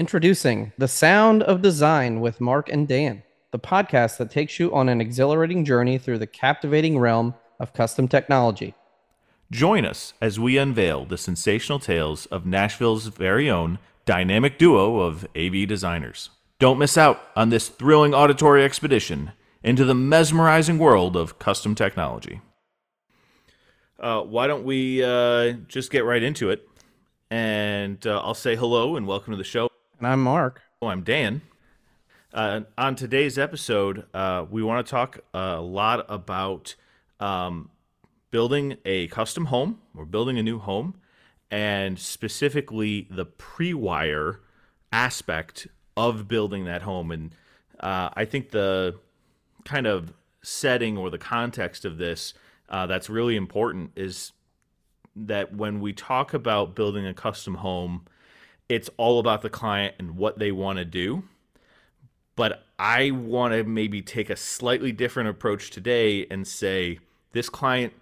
Introducing The Sound of Design with Mark and Dan, the podcast that takes you on an exhilarating journey through the captivating realm of custom technology. Join us as we unveil the sensational tales of Nashville's very own dynamic duo of AV designers. Don't miss out on this thrilling auditory expedition into the mesmerizing world of custom technology. Uh, why don't we uh, just get right into it? And uh, I'll say hello and welcome to the show. And I'm Mark. Oh, I'm Dan. Uh, on today's episode, uh, we want to talk a lot about um, building a custom home or building a new home, and specifically the pre-wire aspect of building that home. And uh, I think the kind of setting or the context of this uh, that's really important is that when we talk about building a custom home, it's all about the client and what they want to do. But I want to maybe take a slightly different approach today and say this client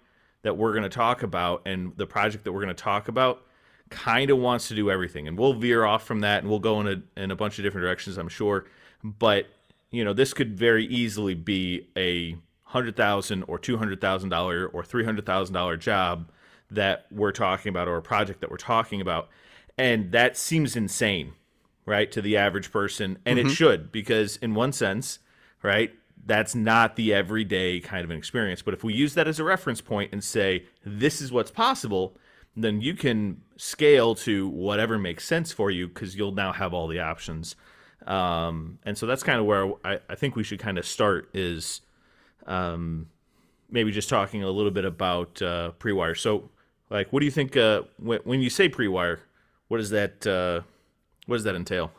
that we're going to talk about and the project that we're going to talk about kind of wants to do everything. And we'll veer off from that and we'll go in a, in a bunch of different directions, I'm sure. But, you know, this could very easily be a 100,000 or $200,000 or $300,000 job that we're talking about or a project that we're talking about and that seems insane right to the average person. And mm-hmm. it should because in one sense right that's not the everyday kind of an experience. But if we use that as a reference point and say this is what's possible then you can scale to whatever makes sense for you because you'll now have all the options. Um, and so that's kind of where I, I, think we should kind of start is um, maybe just talking a little bit about uh, pre-wire. So like what do you think uh, when, when you say pre-wire what does that uh, what does that entail?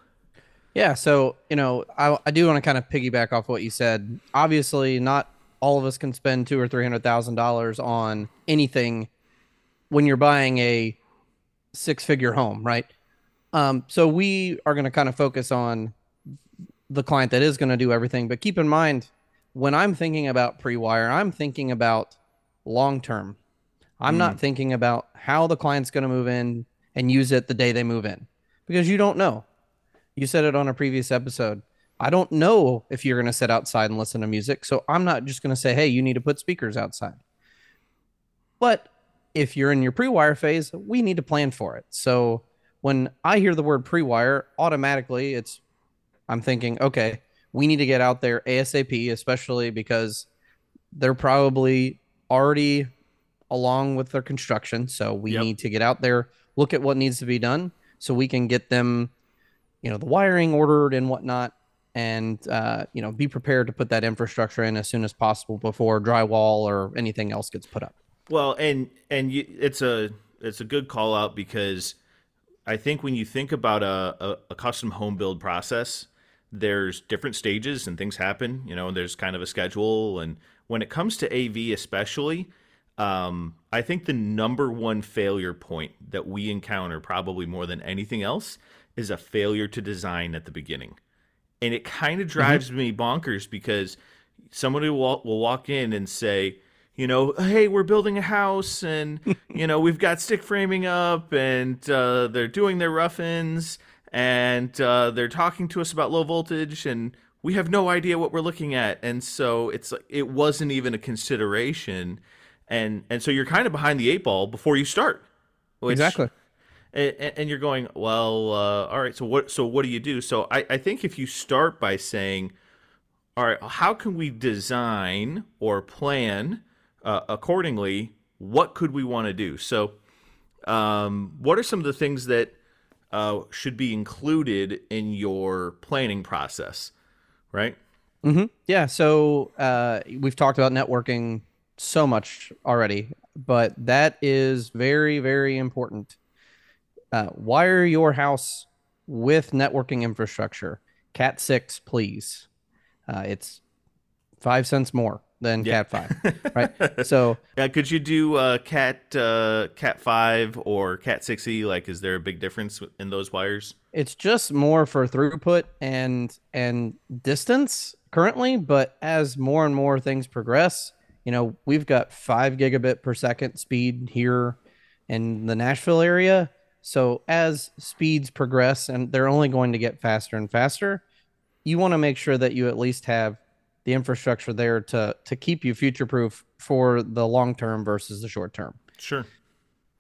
Yeah, so you know, I, I do want to kind of piggyback off what you said. Obviously, not all of us can spend two or three hundred thousand dollars on anything when you're buying a six figure home, right? Um, so we are going to kind of focus on the client that is going to do everything. But keep in mind, when I'm thinking about pre wire, I'm thinking about long term. I'm mm. not thinking about how the client's going to move in and use it the day they move in because you don't know. You said it on a previous episode. I don't know if you're going to sit outside and listen to music. So I'm not just going to say, hey, you need to put speakers outside. But if you're in your pre wire phase, we need to plan for it. So when I hear the word pre wire, automatically it's, I'm thinking, okay, we need to get out there ASAP, especially because they're probably already along with their construction. So we yep. need to get out there look at what needs to be done so we can get them, you know, the wiring ordered and whatnot, and uh, you know, be prepared to put that infrastructure in as soon as possible before drywall or anything else gets put up. Well, and and you, it's a it's a good call out because I think when you think about a, a, a custom home build process, there's different stages and things happen. You know, and there's kind of a schedule, and when it comes to AV, especially, um, I think the number one failure point that we encounter, probably more than anything else, is a failure to design at the beginning. And it kind of mm-hmm. drives mm-hmm. me bonkers because somebody will, will walk in and say, you know, hey, we're building a house and, you know, we've got stick framing up and uh, they're doing their rough-ins and uh, they're talking to us about low voltage and we have no idea what we're looking at. And so it's like, it wasn't even a consideration and and so you're kind of behind the eight ball before you start. Which, exactly. And, and, you're going well. Uh, all right. So what? So what do you do? So I, I think if you start by saying, all right, how can we design or plan uh, accordingly? What could we want to do? So, um, what are some of the things that uh, should be included in your planning process? Right. Mm-hmm. Yeah. So uh, we've talked about networking so much already, but that is very, very important. Uh, wire your house with networking infrastructure. Cat 6, please. Uh, it's five cents more than yeah. Cat 5, right? So, yeah, could you do uh, Cat uh, Cat 5 or Cat 6e? Like, is there a big difference in those wires? It's just more for throughput and and distance currently, but as more and more things progress, you know, we've got five gigabit per second speed here in the Nashville area. So as speeds progress, and they're only going to get faster and faster, you want to make sure that you at least have the infrastructure there to to keep you future proof for the long term versus the short term. Sure.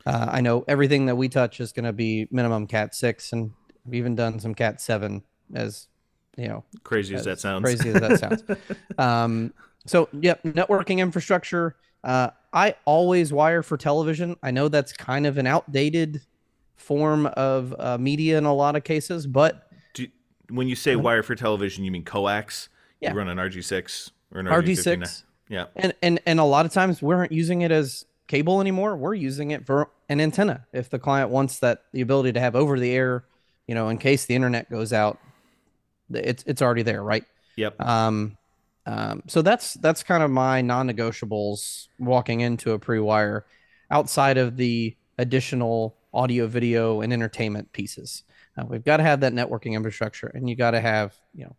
Uh, I know everything that we touch is going to be minimum Cat six, and we've even done some Cat seven as you know crazy as, as that sounds. Crazy as that sounds. um, so yep, networking infrastructure. Uh, I always wire for television. I know that's kind of an outdated form of uh, media in a lot of cases, but Do, when you say wire for television, you mean coax? Yeah. You run an RG6 or an RG6. RG6. Yeah. And and and a lot of times we aren't using it as cable anymore. We're using it for an antenna. If the client wants that the ability to have over the air, you know, in case the internet goes out, it's it's already there, right? Yep. Um, um, so that's that's kind of my non-negotiables walking into a pre-wire, outside of the additional audio, video, and entertainment pieces. Uh, we've got to have that networking infrastructure, and you got to have you know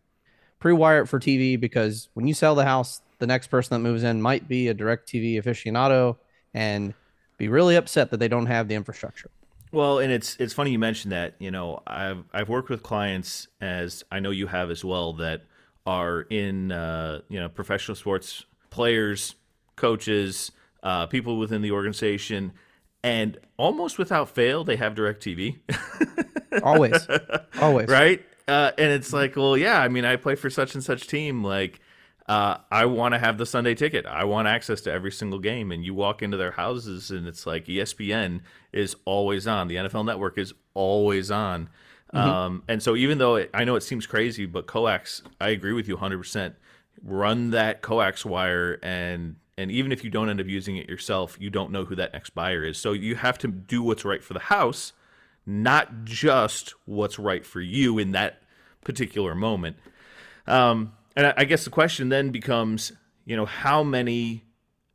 pre-wire it for TV because when you sell the house, the next person that moves in might be a DirecTV aficionado and be really upset that they don't have the infrastructure. Well, and it's it's funny you mentioned that. You know, I've I've worked with clients as I know you have as well that are in uh, you know professional sports players, coaches, uh, people within the organization, and almost without fail they have DirecTV. always, always, right? Uh, and it's like, well, yeah. I mean, I play for such and such team. Like, uh, I want to have the Sunday ticket. I want access to every single game. And you walk into their houses, and it's like ESPN is always on. The NFL Network is always on. Mm-hmm. Um, and so, even though it, I know it seems crazy, but coax, I agree with you 100%. Run that coax wire, and and even if you don't end up using it yourself, you don't know who that next buyer is. So you have to do what's right for the house, not just what's right for you in that particular moment. Um, and I guess the question then becomes, you know, how many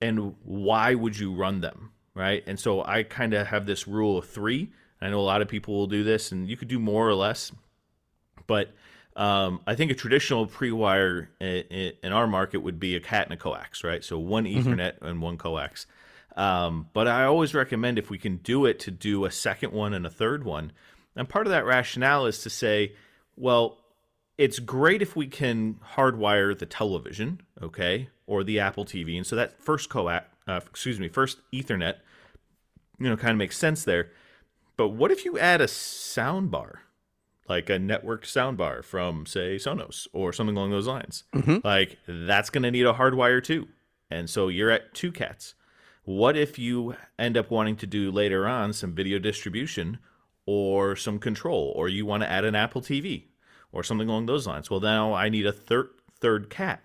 and why would you run them, right? And so I kind of have this rule of three. I know a lot of people will do this, and you could do more or less, but um, I think a traditional pre-wire in, in, our market would be a cat and a coax, right? So one mm-hmm. Ethernet mm-hmm. and one coax. Um, but I always recommend if we can do it to do a second one and a third one. And part of that rationale is to say, well, it's great if we can hardwire the television, okay, or the Apple TV, and so that first coax, uh, excuse me, first Ethernet, you know, kind of makes sense there. But what if you add a sound bar, like a network sound bar from, say, Sonos or something along those lines? Mm-hmm. Like that's going to need a hardwire too, and so you're at two cats. What if you end up wanting to do later on some video distribution or some control, or you want to add an Apple TV? or something along those lines. Well, now I need a third third cat.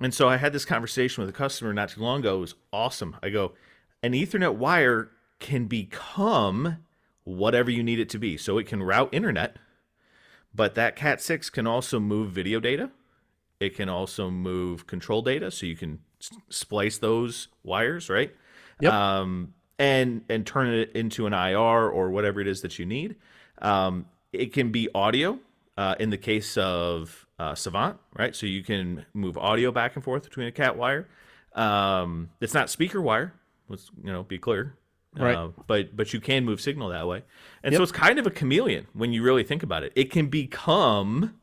And so I had this conversation with a customer not too long ago. It was awesome. I go, an Ethernet wire can become whatever you need it to be. So it can route internet, but that Cat 6 can also move video data. It can also move control data. So you can splice those wires, right? Yep. Um, and and turn it into an IR or whatever it is that you need. Um, it can be audio uh, in the case of uh, Savant, right? So you can move audio back and forth between a cat wire. Um, it's not speaker wire. Let's you know be clear, right? Uh, but but you can move signal that way, and yep. so it's kind of a chameleon when you really think about it. It can become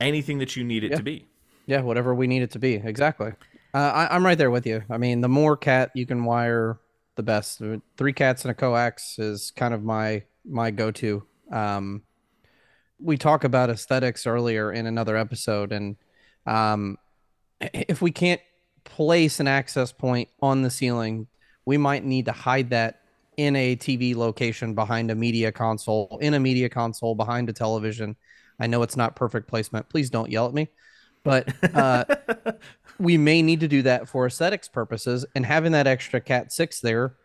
anything that you need it yeah. to be. Yeah, whatever we need it to be. Exactly. Uh, I, I'm right there with you. I mean, the more cat you can wire, the best. Three cats and a coax is kind of my my go to. Um, we talk about aesthetics earlier in another episode, and um, if we can't place an access point on the ceiling, we might need to hide that in a TV location behind a media console, in a media console behind a television. I know it's not perfect placement. Please don't yell at me, but uh, we may need to do that for aesthetics purposes. And having that extra Cat six there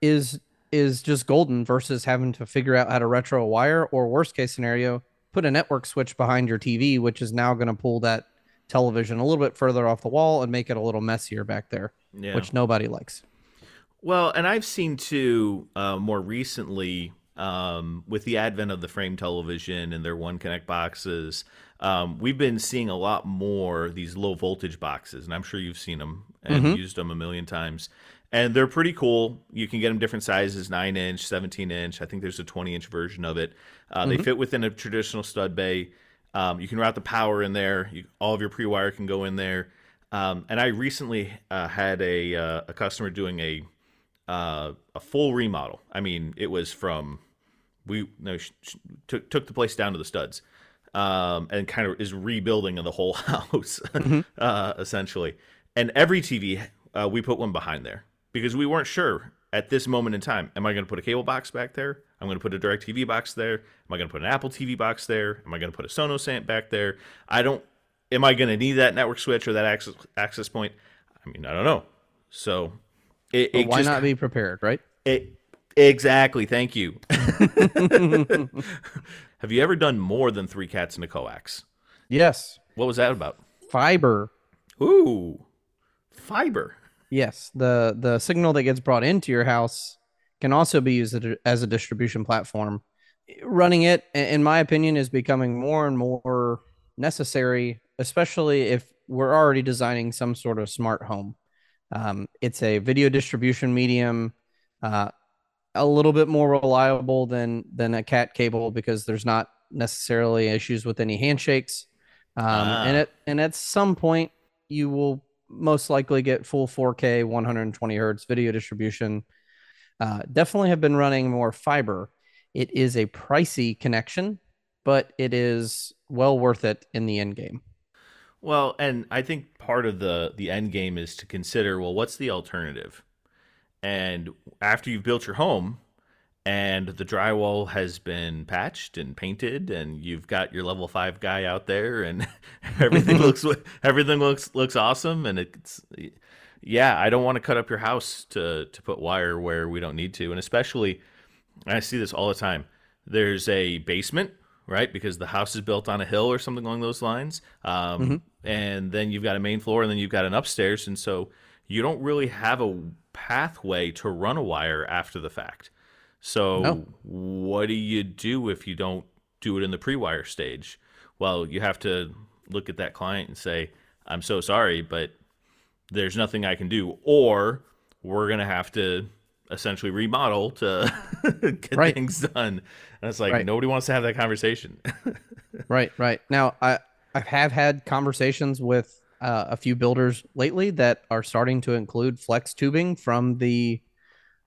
is is just golden versus having to figure out how to retro a wire or worst case scenario put a network switch behind your TV, which is now going to pull that television a little bit further off the wall and make it a little messier back there, yeah. which nobody likes. Well, and I've seen too uh, more recently um, with the advent of the frame television and their One Connect boxes, um, we've been seeing a lot more these low voltage boxes, and I'm sure you've seen them and mm-hmm. used them a million times. and they're pretty cool. You can get them different sizes 9 inch, 17 inch. I think there's a 20 inch version of it. Uh, mm-hmm. They fit within a traditional stud bay. Um, you can route the power in there. You, all of your pre wire can go in there. Um, and I recently uh, had a, uh, a customer doing a uh, a full remodel. I mean, it was from we no, took took the place down to the studs, um, and kind of is rebuilding the whole house mm-hmm. uh, essentially. And every TV uh, we put one behind there because we weren't sure at this moment in time. Am I going to put a cable box back there? I'm going to put a DirecTV box there. Am I going to put an Apple TV box there? Am I going to put a Sonos amp back there? I don't. Am I going to need that network switch or that access access point? I mean, I don't know. So, it, it why just, not be prepared, right? It exactly. Thank you. Have you ever done more than three cats in a coax? Yes. What was that about? Fiber. Ooh, fiber. Yes, the the signal that gets brought into your house can also be used as a distribution platform. Running it, in my opinion, is becoming more and more necessary, especially if we're already designing some sort of smart home. Um, it's a video distribution medium, uh, a little bit more reliable than than a cat cable because there's not necessarily issues with any handshakes. Um, ah. And at and at some point, you will most likely get full 4K 120 hertz video distribution. Uh, definitely have been running more fiber. It is a pricey connection, but it is well worth it in the end game. Well, and I think part of the the end game is to consider well, what's the alternative? And after you've built your home, and the drywall has been patched and painted and you've got your level 5 guy out there and everything mm-hmm. looks everything looks looks awesome and it's yeah, I don't want to cut up your house to to put wire where we don't need to and especially I see this all the time. There's a basement, right? Because the house is built on a hill or something along those lines. Um, mm-hmm. and then you've got a main floor and then you've got an upstairs and so you don't really have a pathway to run a wire after the fact. So no. what do you do if you don't do it in the pre-wire stage? Well, you have to look at that client and say, "I'm so sorry, but there's nothing I can do," or we're gonna have to essentially remodel to get right. things done. And it's like right. nobody wants to have that conversation. right, right. Now, I I have had conversations with uh, a few builders lately that are starting to include flex tubing from the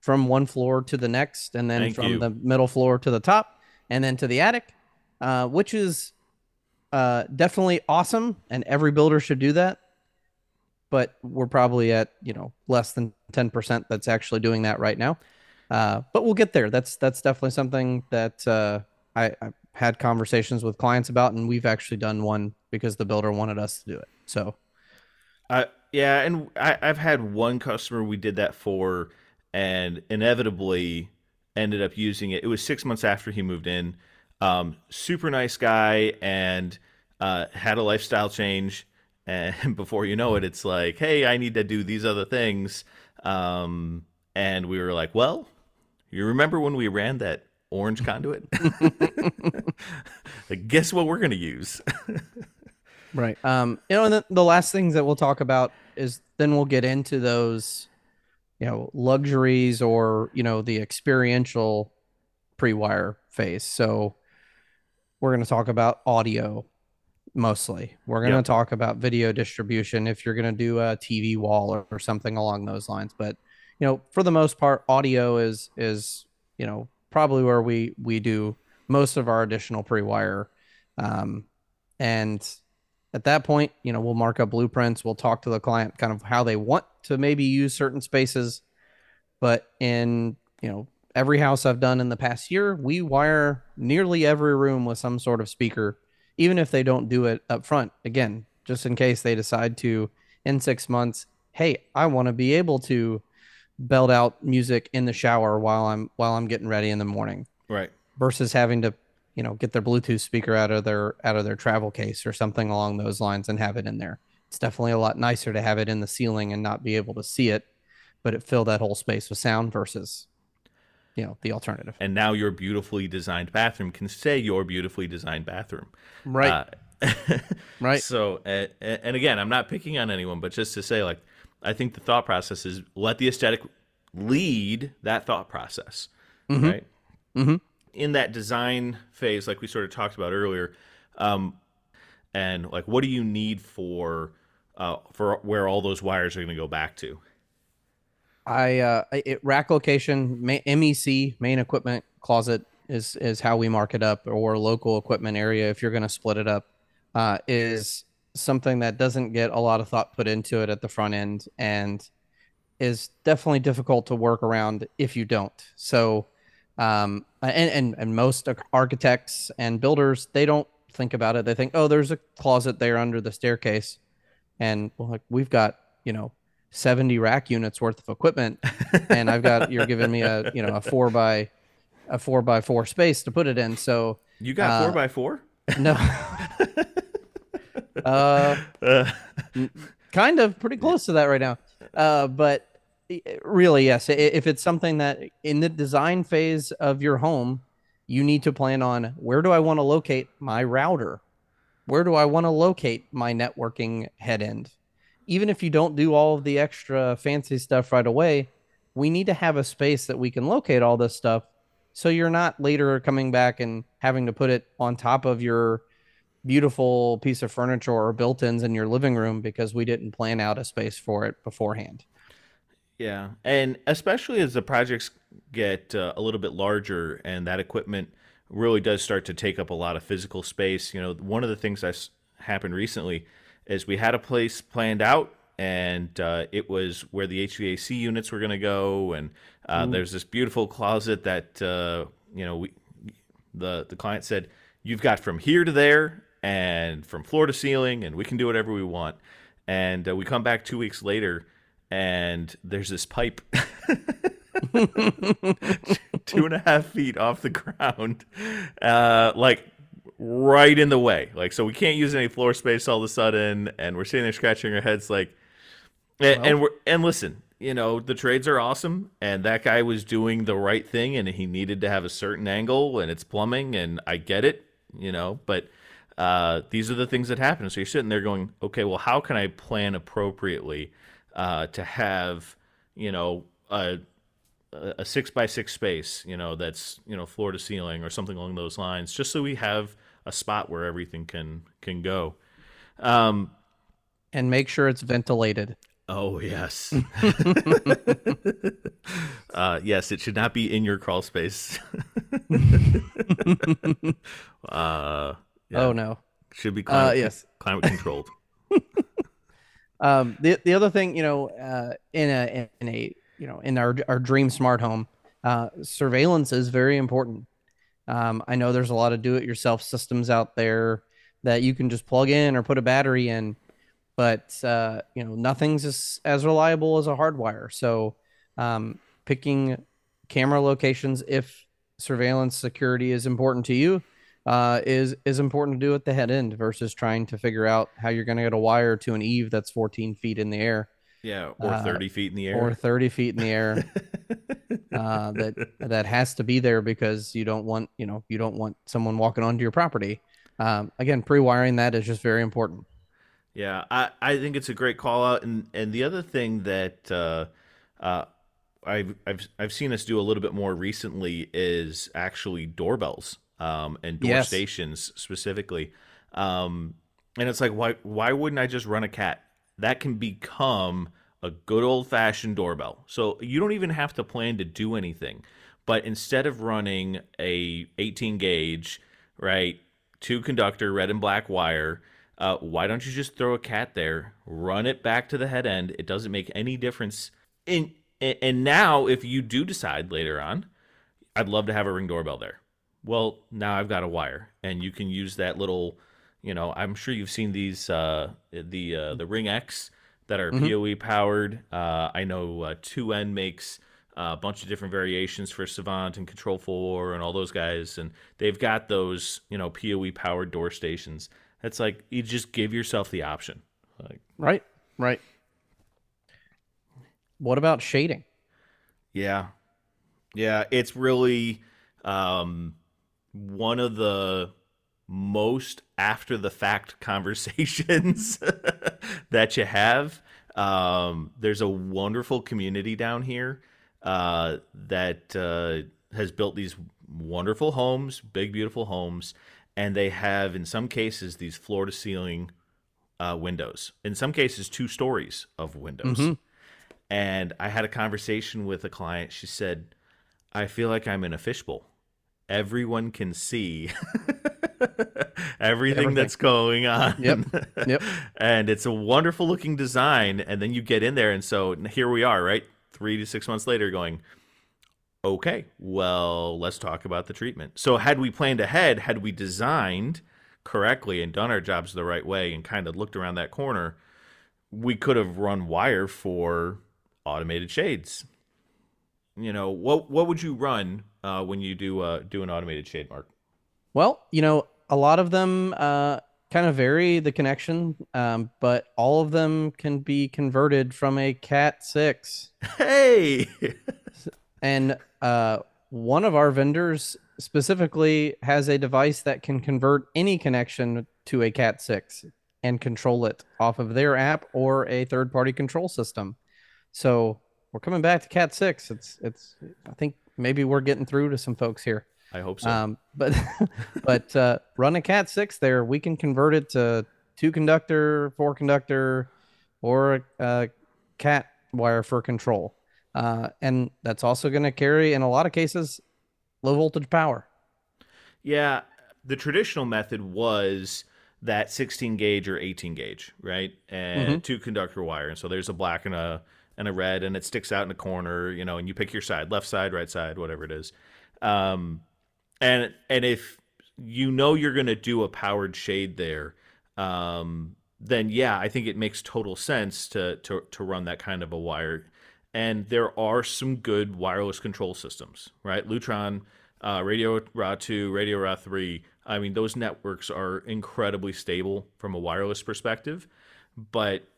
from one floor to the next, and then Thank from you. the middle floor to the top, and then to the attic, uh, which is uh, definitely awesome, and every builder should do that. But we're probably at you know less than ten percent that's actually doing that right now. Uh, but we'll get there. That's that's definitely something that uh, I, I've had conversations with clients about, and we've actually done one because the builder wanted us to do it. So, uh, yeah, and I, I've had one customer we did that for and inevitably ended up using it. It was six months after he moved in. Um, super nice guy and uh, had a lifestyle change. And before you know it, it's like, hey, I need to do these other things. Um, and we were like, well, you remember when we ran that orange conduit? like, guess what we're going to use? right. Um, you know, and the, the last things that we'll talk about is then we'll get into those you know luxuries or you know the experiential pre-wire phase so we're going to talk about audio mostly we're going to yep. talk about video distribution if you're going to do a tv wall or, or, something along those lines but you know for the most part audio is is you know probably where we we do most of our additional pre-wire um, and at that point, you know, we'll mark up blueprints. We'll talk to the client kind of how they want to maybe use certain spaces. But in, you know, every house I've done in the past year, we wire nearly every room with some sort of speaker, even if they don't do it up front. Again, just in case they decide to in six months, hey, I want to be able to belt out music in the shower while I'm while I'm getting ready in the morning. Right. Versus having to you know get their bluetooth speaker out of their out of their travel case or something along those lines and have it in there it's definitely a lot nicer to have it in the ceiling and not be able to see it but it fill that whole space with sound versus you know the alternative and now your beautifully designed bathroom can say your beautifully designed bathroom right uh, right so uh, and again i'm not picking on anyone but just to say like I think the thought process is let the aesthetic lead that thought process, mm-hmm. right? Mm-hmm. In that design phase, like we sort of talked about earlier, um, and like what do you need for uh, for where all those wires are going to go back to? I uh, it, rack location, MEC, main equipment closet is is how we mark it up, or local equipment area if you're going to split it up, uh, is something that doesn't get a lot of thought put into it at the front end, and is definitely difficult to work around if you don't. So, um, and and and most architects and builders they don't think about it. They think, oh, there's a closet there under the staircase, and well, like we've got you know 70 rack units worth of equipment and i've got you're giving me a you know a four by a four by four space to put it in so you got uh, four by four? no. Uh, kind of pretty close to that right now. Uh, but really yes if it's something that in the design phase of your home you need to plan on where do i want to locate my router? Where do i want to locate my networking head end even if you don't do all of the extra fancy stuff right away, we need to have a space that we can locate all this stuff so you're not later coming back and having to put it on top of your beautiful piece of furniture or built-ins in your living room because we didn't plan out a space for it beforehand. Yeah, and especially as the projects get uh, a little bit larger and that equipment really does start to take up a lot of physical space. You know, one of the things that's happened recently is we had a place planned out and uh, it was where the HVAC units were going to go. And uh, there's this beautiful closet that uh, you know we the the client said you've got from here to there and from floor to ceiling, and we can do whatever we want. And uh, we come back two weeks later, and there's this pipe. two and a half feet off the ground, uh, like right in the way. Like, so we can't use any floor space all of a sudden, and we're sitting there scratching our heads, like, and, well. and we're and listen, you know, the trades are awesome, and that guy was doing the right thing, and he needed to have a certain angle, and it's plumbing, and I get it, you know, but uh, these are the things that happen. So you're sitting there going, okay, well, how can I plan appropriately uh, to have, you know, a a six by six space, you know, that's you know floor to ceiling or something along those lines, just so we have a spot where everything can can go. Um, and make sure it's ventilated. Oh yes, uh, yes. It should not be in your crawl space. uh, yeah. Oh no, should be climate, uh, yes climate controlled. um, the the other thing, you know, uh, in a in a you know in our our dream smart home, uh, surveillance is very important. Um, I know there's a lot of do-it-yourself systems out there that you can just plug in or put a battery in, but uh, you know nothing's as, as reliable as a hardwire. So um, picking camera locations if surveillance security is important to you uh, is is important to do at the head end versus trying to figure out how you're going to get a wire to an eave that's 14 feet in the air. Yeah, or uh, 30 feet in the air. Or 30 feet in the air. uh, that that has to be there because you don't want, you know, you don't want someone walking onto your property. Um, again, pre-wiring that is just very important. Yeah, I, I think it's a great call out. And and the other thing that uh, uh, I've, I've I've seen us do a little bit more recently is actually doorbells um, and door yes. stations specifically. Um, and it's like why why wouldn't I just run a cat? that can become a good old fashioned doorbell. So you don't even have to plan to do anything. But instead of running a 18 gauge, right, two conductor red and black wire, uh, why don't you just throw a cat there, run it back to the head end? It doesn't make any difference. In and now, if you do decide later on, I'd love to have a ring doorbell there. Well, now I've got a wire, and you can use that little you know, I'm sure you've seen these uh, the uh, the Ring X that are mm-hmm. PoE powered. Uh, I know uh, 2N makes a bunch of different variations for Savant and Control 4 and all those guys, and they've got those you know PoE powered door stations. That's like you just give yourself the option. Like, right, right. What about shading? Yeah, yeah, it's really um, one of the most after the fact conversations that you have Um, there's a wonderful community down here uh, that uh, has built these wonderful homes, big, beautiful homes, and they have, in some cases, these floor to ceiling uh, windows. In some cases, two stories of windows. Mm-hmm. And I had a conversation with a client. She said, I feel like I'm in a fishbowl. Everyone can see everything, that's going on. Yep. Yep. and it's a wonderful looking design. And then you get in there. And so here we are, right? Three to six months later, going, okay, well, let's talk about the treatment. So, had we planned ahead, had we designed correctly and done our jobs the right way and kind of looked around that corner, we could have run wire for automated shades. You know, what what would you run uh, when you do uh, do an automated shade, Mark? Well, you know, a lot of them uh, kind of vary the connection, um, but all of them can be converted from a Cat 6. Hey, And uh, one of our vendors specifically has a device that can convert any connection to a Cat 6 and control it off of their app or a third party control system. So we're coming back to Cat 6. It's, it's, I think maybe we're getting through to some folks here. I hope so. Um, but but uh, run a Cat six there. We can convert it to two conductor, four conductor, or a Cat wire for control. Uh, and that's also going to carry in a lot of cases low voltage power. Yeah, the traditional method was that 16 gauge or 18 gauge, right? And two conductor wire. And so there's a black and a and a red, and it sticks out in a corner, you know, and you pick your side, left side, right side, whatever it is. Um, and and if you know you're going to do a powered shade there, um, then yeah, I think it makes total sense to to to run that kind of a wire. And there are some good wireless control systems, right? Lutron, uh, Radio Raw 2, RadioRA 3. I mean, those networks are incredibly stable from a wireless perspective. But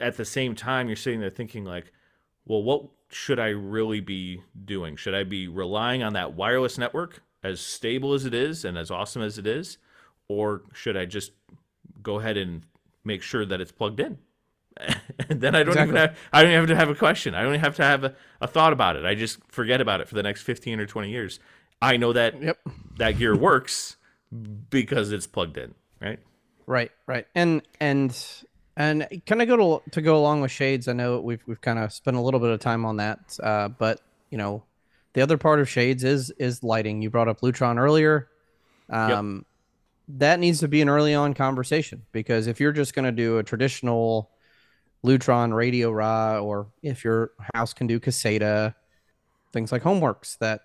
at the same time, you're sitting there thinking, like, well, what should I really be doing? Should I be relying on that wireless network, as stable as it is and as awesome as it is? Or should I just go ahead and make sure that it's plugged in? and then I don't even have I don't even have to have a question. I don't even have to have a, a thought about it. I just forget about it for the next 15 or 20 years. I know that Yep. that gear works because it's plugged in, right? Right, right, and and and kind of go to to go along with shades. I know we've we've kind of spent a little bit of time on that, uh, but you know, the other part of shades is is lighting. You brought up Lutron earlier. Um, That needs to be an early on conversation because if you're just going to do a traditional Lutron RadioRA, or if your house can do Caseta, things like Homeworks, that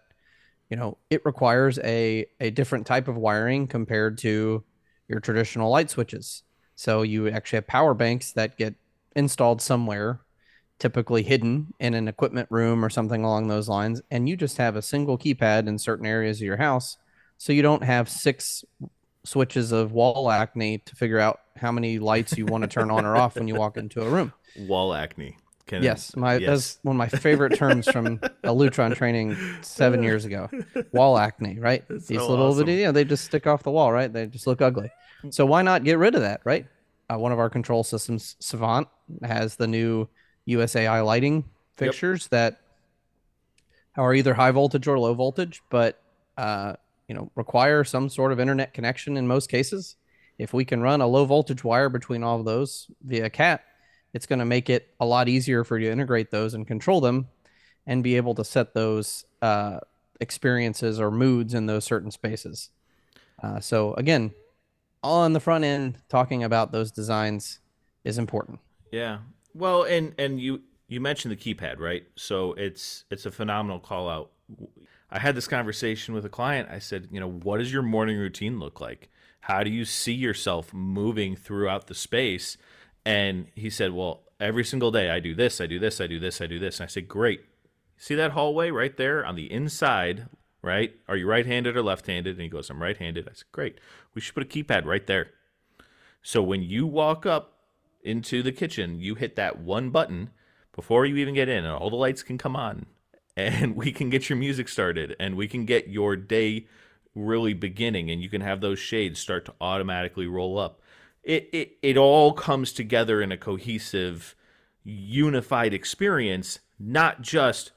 you know it requires a a different type of wiring compared to your traditional light switches. So you actually have power banks that get installed somewhere, typically hidden in an equipment room or something along those lines, and you just have a single keypad in certain areas of your house. So you don't have six switches of wall acne to figure out how many lights you want to turn on or off when you walk into a room. Wall acne. Can, Yes, my yes. that's one of my favorite terms from a Lutron training seven years ago. Wall acne, right? These so little awesome. they just stick off the wall, right? They just look ugly. So why not get rid of that, right? Uh, one of our control systems, Savant, has the new USAI lighting fixtures that are either high voltage or low voltage, but uh, you know require some sort of internet connection in most cases. If we can run a low voltage wire between all of those via CAT, it's going to make it a lot easier for you to integrate those and control them, and be able to set those uh, experiences or moods in those certain spaces. Uh, so again, on the front end, talking about those designs is important. Yeah. Well, and and you you mentioned the keypad, right? So it's it's a phenomenal call out. I had this conversation with a client. I said, you know, what does your morning routine look like? How do you see yourself moving throughout the space? And he said, well, every single day I do this, I do this, I do this, I do this. And I said, great. See that hallway right there on the inside, right? Are you right-handed or left-handed? And he goes, I'm right-handed. I said, great. We should put a keypad right there. So when you walk up into the kitchen, you hit that one button before you even get in, and all the lights can come on, and we can get your music started, and we can get your day really beginning, and you can have those shades start to automatically roll up. It it, it all comes together in a cohesive, unified experience, not just,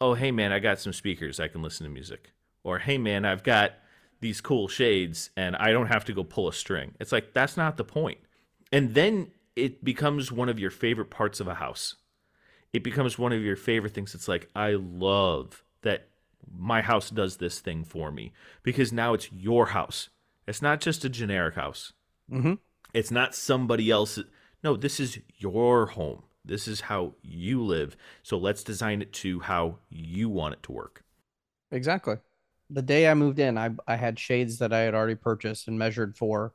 oh, hey, man, I got some speakers, I can listen to music. Or, hey, man, I've got these cool shades and I don't have to go pull a string. It's like, that's not the point. And then it becomes one of your favorite parts of a house. It becomes one of your favorite things. It's like, I love that my house does this thing for me because now it's your house. It's not just a generic house. Mm-hmm. It's not somebody else's. No, this is your home. This is how you live. So let's design it to how you want it to work. Exactly. The day I moved in, I I had shades that I had already purchased and measured for.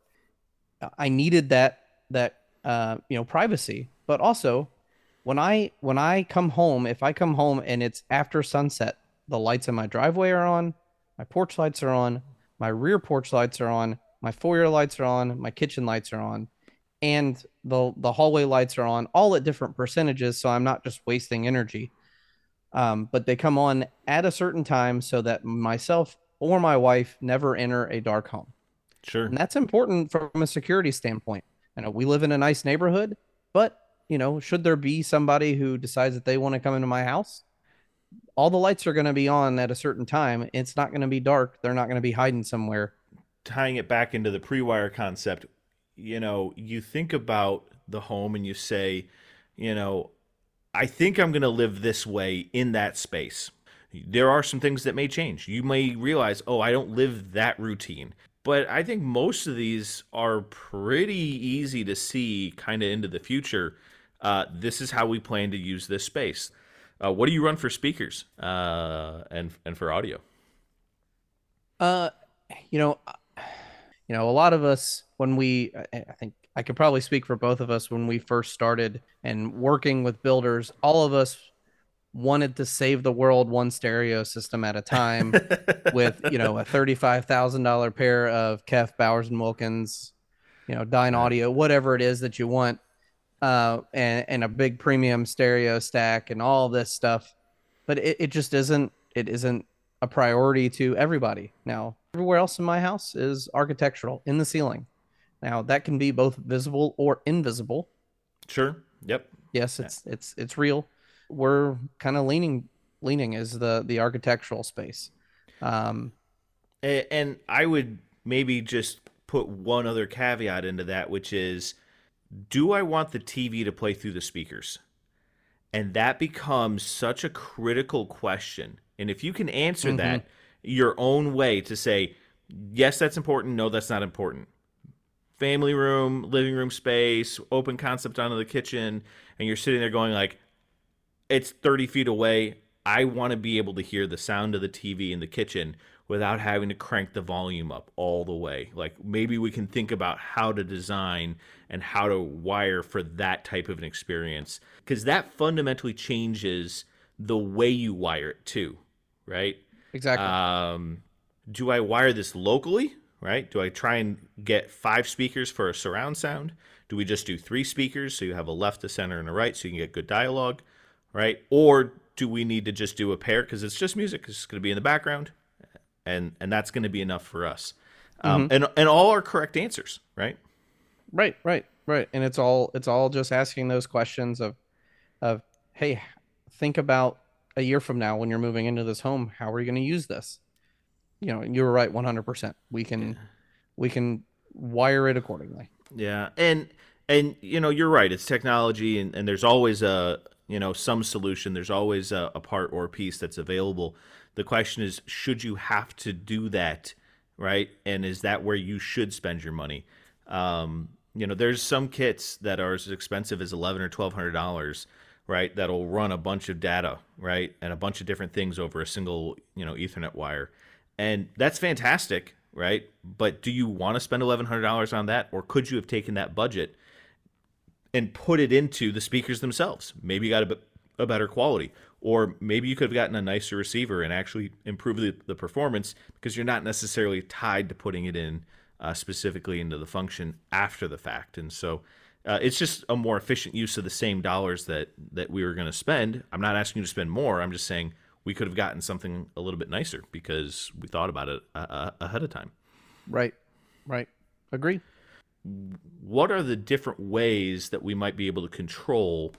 I needed that that uh, you know privacy, but also when I when I come home, if I come home and it's after sunset, the lights in my driveway are on, my porch lights are on, my rear porch lights are on, my foyer lights are on, my kitchen lights are on, and the the hallway lights are on, all at different percentages, so I'm not just wasting energy. Um, but they come on at a certain time so that myself or my wife never enter a dark home. Sure. And that's important from a security standpoint. You know, we live in a nice neighborhood, but you know, should there be somebody who decides that they want to come into my house, all the lights are going to be on at a certain time. It's not going to be dark. They're not going to be hiding somewhere. Tying it back into the pre-wire concept, you know, you think about the home and you say, you know, I think I'm going to live this way in that space. There are some things that may change. You may realize, oh, I don't live that routine. But I think most of these are pretty easy to see kind of into the future. Uh, this is how we plan to use this space. Uh, what do you run for speakers uh, and and for audio? Uh, you know, you know, a lot of us when we, I think I could probably speak for both of us when we first started and working with builders. All of us wanted to save the world one stereo system at a time with you know a thirty-five thousand dollar pair of Kef Bowers and Wilkins, you know, Dynaudio, whatever it is that you want uh, and, and a big premium stereo stack and all this stuff. But it, it just isn't it isn't a priority to everybody. Now, everywhere else in my house is architectural in the ceiling. Now that can be both visible or invisible. Sure. Yep. Yes, it's yeah. it's it's real. We're kind of leaning leaning is the the architectural space. Um and, and I would maybe just put one other caveat into that which is do I want the TV to play through the speakers? And that becomes such a critical question. And if you can answer mm-hmm. that your own way to say, yes, that's important, no, that's not important. Family room, living room space, open concept onto the kitchen, and you're sitting there going like, it's 30 feet away. I want to be able to hear the sound of the TV in the kitchen without having to crank the volume up all the way. Like maybe we can think about how to design and how to wire for that type of an experience because that fundamentally changes the way you wire it too, right? Exactly. Um, do I wire this locally? Right? Do I try and get five speakers for a surround sound? Do we just do three speakers so you have a left, a center, and a right so you can get good dialogue? Right? Or do we need to just do a pair because it's just music? It's going to be in the background and and that's going to be enough for us. Um, mm-hmm. And and all are correct answers, right? Right, right, right. And it's all it's all just asking those questions of of hey, think about a year from now when you're moving into this home, how are you going to use this? You know, you were right, 100%. We can yeah. we can wire it accordingly. Yeah, and and you know you're right. It's technology, and, and there's always a you know some solution. There's always a, a part or a piece that's available. The question is, should you have to do that, right? And is that where you should spend your money? Um, you know, there's some kits that are as expensive as eleven or twelve hundred dollars, right? That'll run a bunch of data, right, and a bunch of different things over a single, you know, Ethernet wire, and that's fantastic, right? But do you want to spend eleven hundred dollars on that, or could you have taken that budget and put it into the speakers themselves? Maybe you got a, better quality, or maybe you could have gotten a nicer receiver and actually improved the, the performance because you're not necessarily tied to putting it in uh, specifically into the function after the fact. And so uh, it's just a more efficient use of the same dollars that that we were going to spend. I'm not asking you to spend more. I'm just saying we could have gotten something a little bit nicer because we thought about it uh, uh ahead of time. Right. Right. Agree. What are the different ways that we might be able to control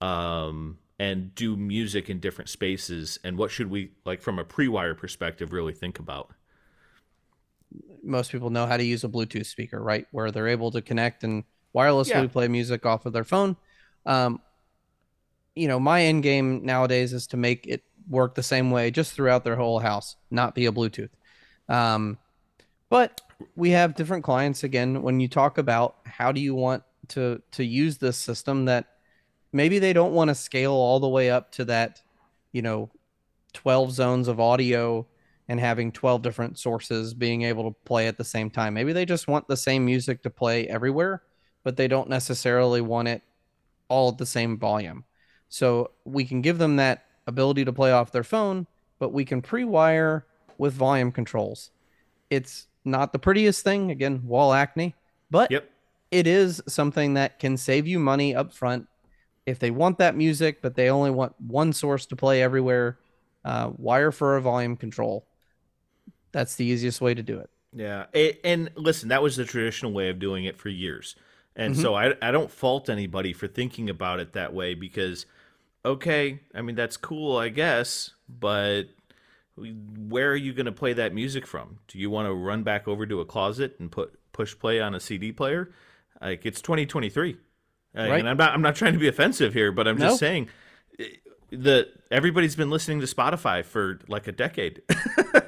um, and do music in different spaces? And what should we, like, from a pre wire perspective, really think about? Most people know how to use a Bluetooth speaker, right? Where they're able to connect and wirelessly Yeah. play music off of their phone. Um, you know, my end game nowadays is to make it work the same way just throughout their whole house, not be a Bluetooth. Um, but we have different clients again when you talk about how do you want to to use this system that maybe they don't want to scale all the way up to that, you know, 12 zones of audio and having 12 different sources being able to play at the same time. Maybe they just want the same music to play everywhere, but they don't necessarily want it all at the same volume. So we can give them that ability to play off their phone, but we can pre-wire with volume controls. It's not the prettiest thing, again, wall acne, but Yep. it is something that can save you money up front if they want that music, but they only want one source to play everywhere. Uh, wire for a volume control. That's the easiest way to do it. Yeah, a- and listen, that was the traditional way of doing it for years, and so I I don't fault anybody for thinking about it that way because, okay, I mean that's cool, I guess, but where are you going to play that music from? Do you want to run back over to a closet and put push play on a CD player? Like it's 2023, Uh, Right. and I'm not I'm not trying to be offensive here, but I'm No. just saying eh, the everybody's been listening to Spotify for like a decade.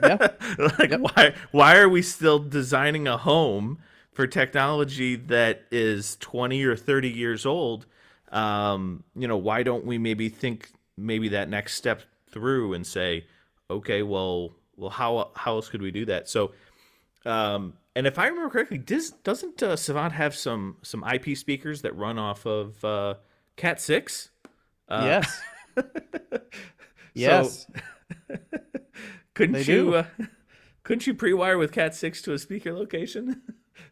Yeah. like why why are we still designing a home for technology that is 20 or 30 years old um you know why don't we maybe think maybe that next step through and say okay well well how how else could we do that so um and if i remember correctly does doesn't uh, savant have some some ip speakers that run off of uh cat 6 uh, yes. yes. couldn't They you uh, couldn't you pre-wire with cat 6 to a speaker location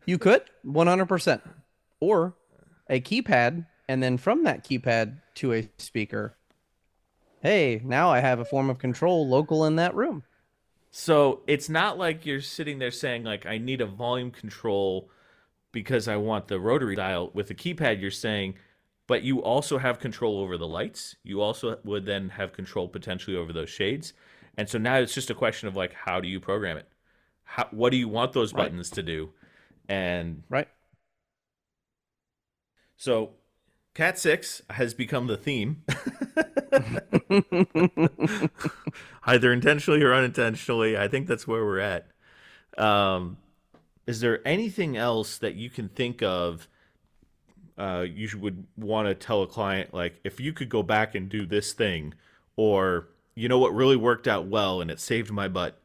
You could 100%. Or a keypad, and then from that keypad to a speaker. Hey, now I have a form of control local in that room. So it's not like you're sitting there saying like I need a volume control because I want the rotary dial. With the keypad, you're saying, but you also have control over the lights. You also would then have control potentially over those shades. And so now it's just a question of like how do you program it? How, what do you want those Right. buttons to do? And Right. so Cat 6 has become the theme. Either intentionally or unintentionally. I think that's where we're at. Um, is there anything else that you can think of uh, you would want to tell a client, like, if you could go back and do this thing, or you know what really worked out well and it saved my butt?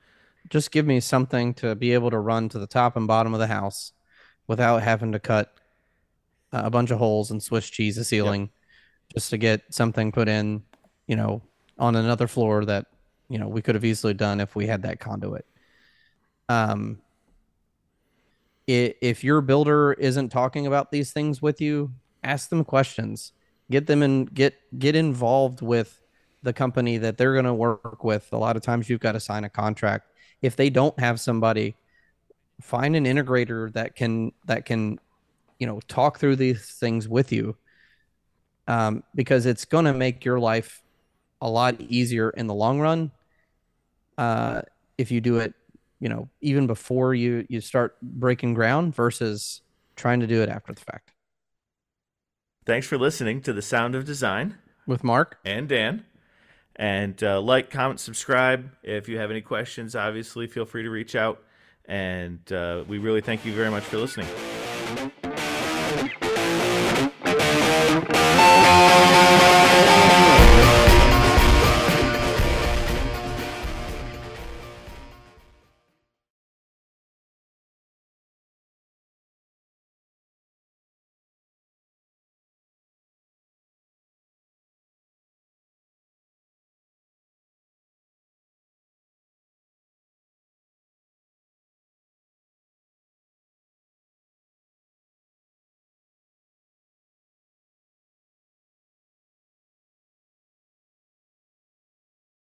Just give me something to be able to run to the top and bottom of the house without having to cut uh, a bunch of holes and Swiss cheese the ceiling just to get something put in, you know, on another floor that, you know, we could have easily done if we had that conduit. Um, if your builder isn't talking about these things with you, ask them questions. Get them in get get involved with the company that they're going to work with. A lot of times you've got to sign a contract. If they don't have somebody, find an integrator that can that can you know talk through these things with you um, because it's going to make your life a lot easier in the long run uh, if you do it you know even before you you start breaking ground versus trying to do it after the fact Thanks for listening to The Sound of Design. with mark and Dan. And uh, like, comment, subscribe. If you have any questions, obviously, feel free to reach out. And uh, we really thank you very much for listening.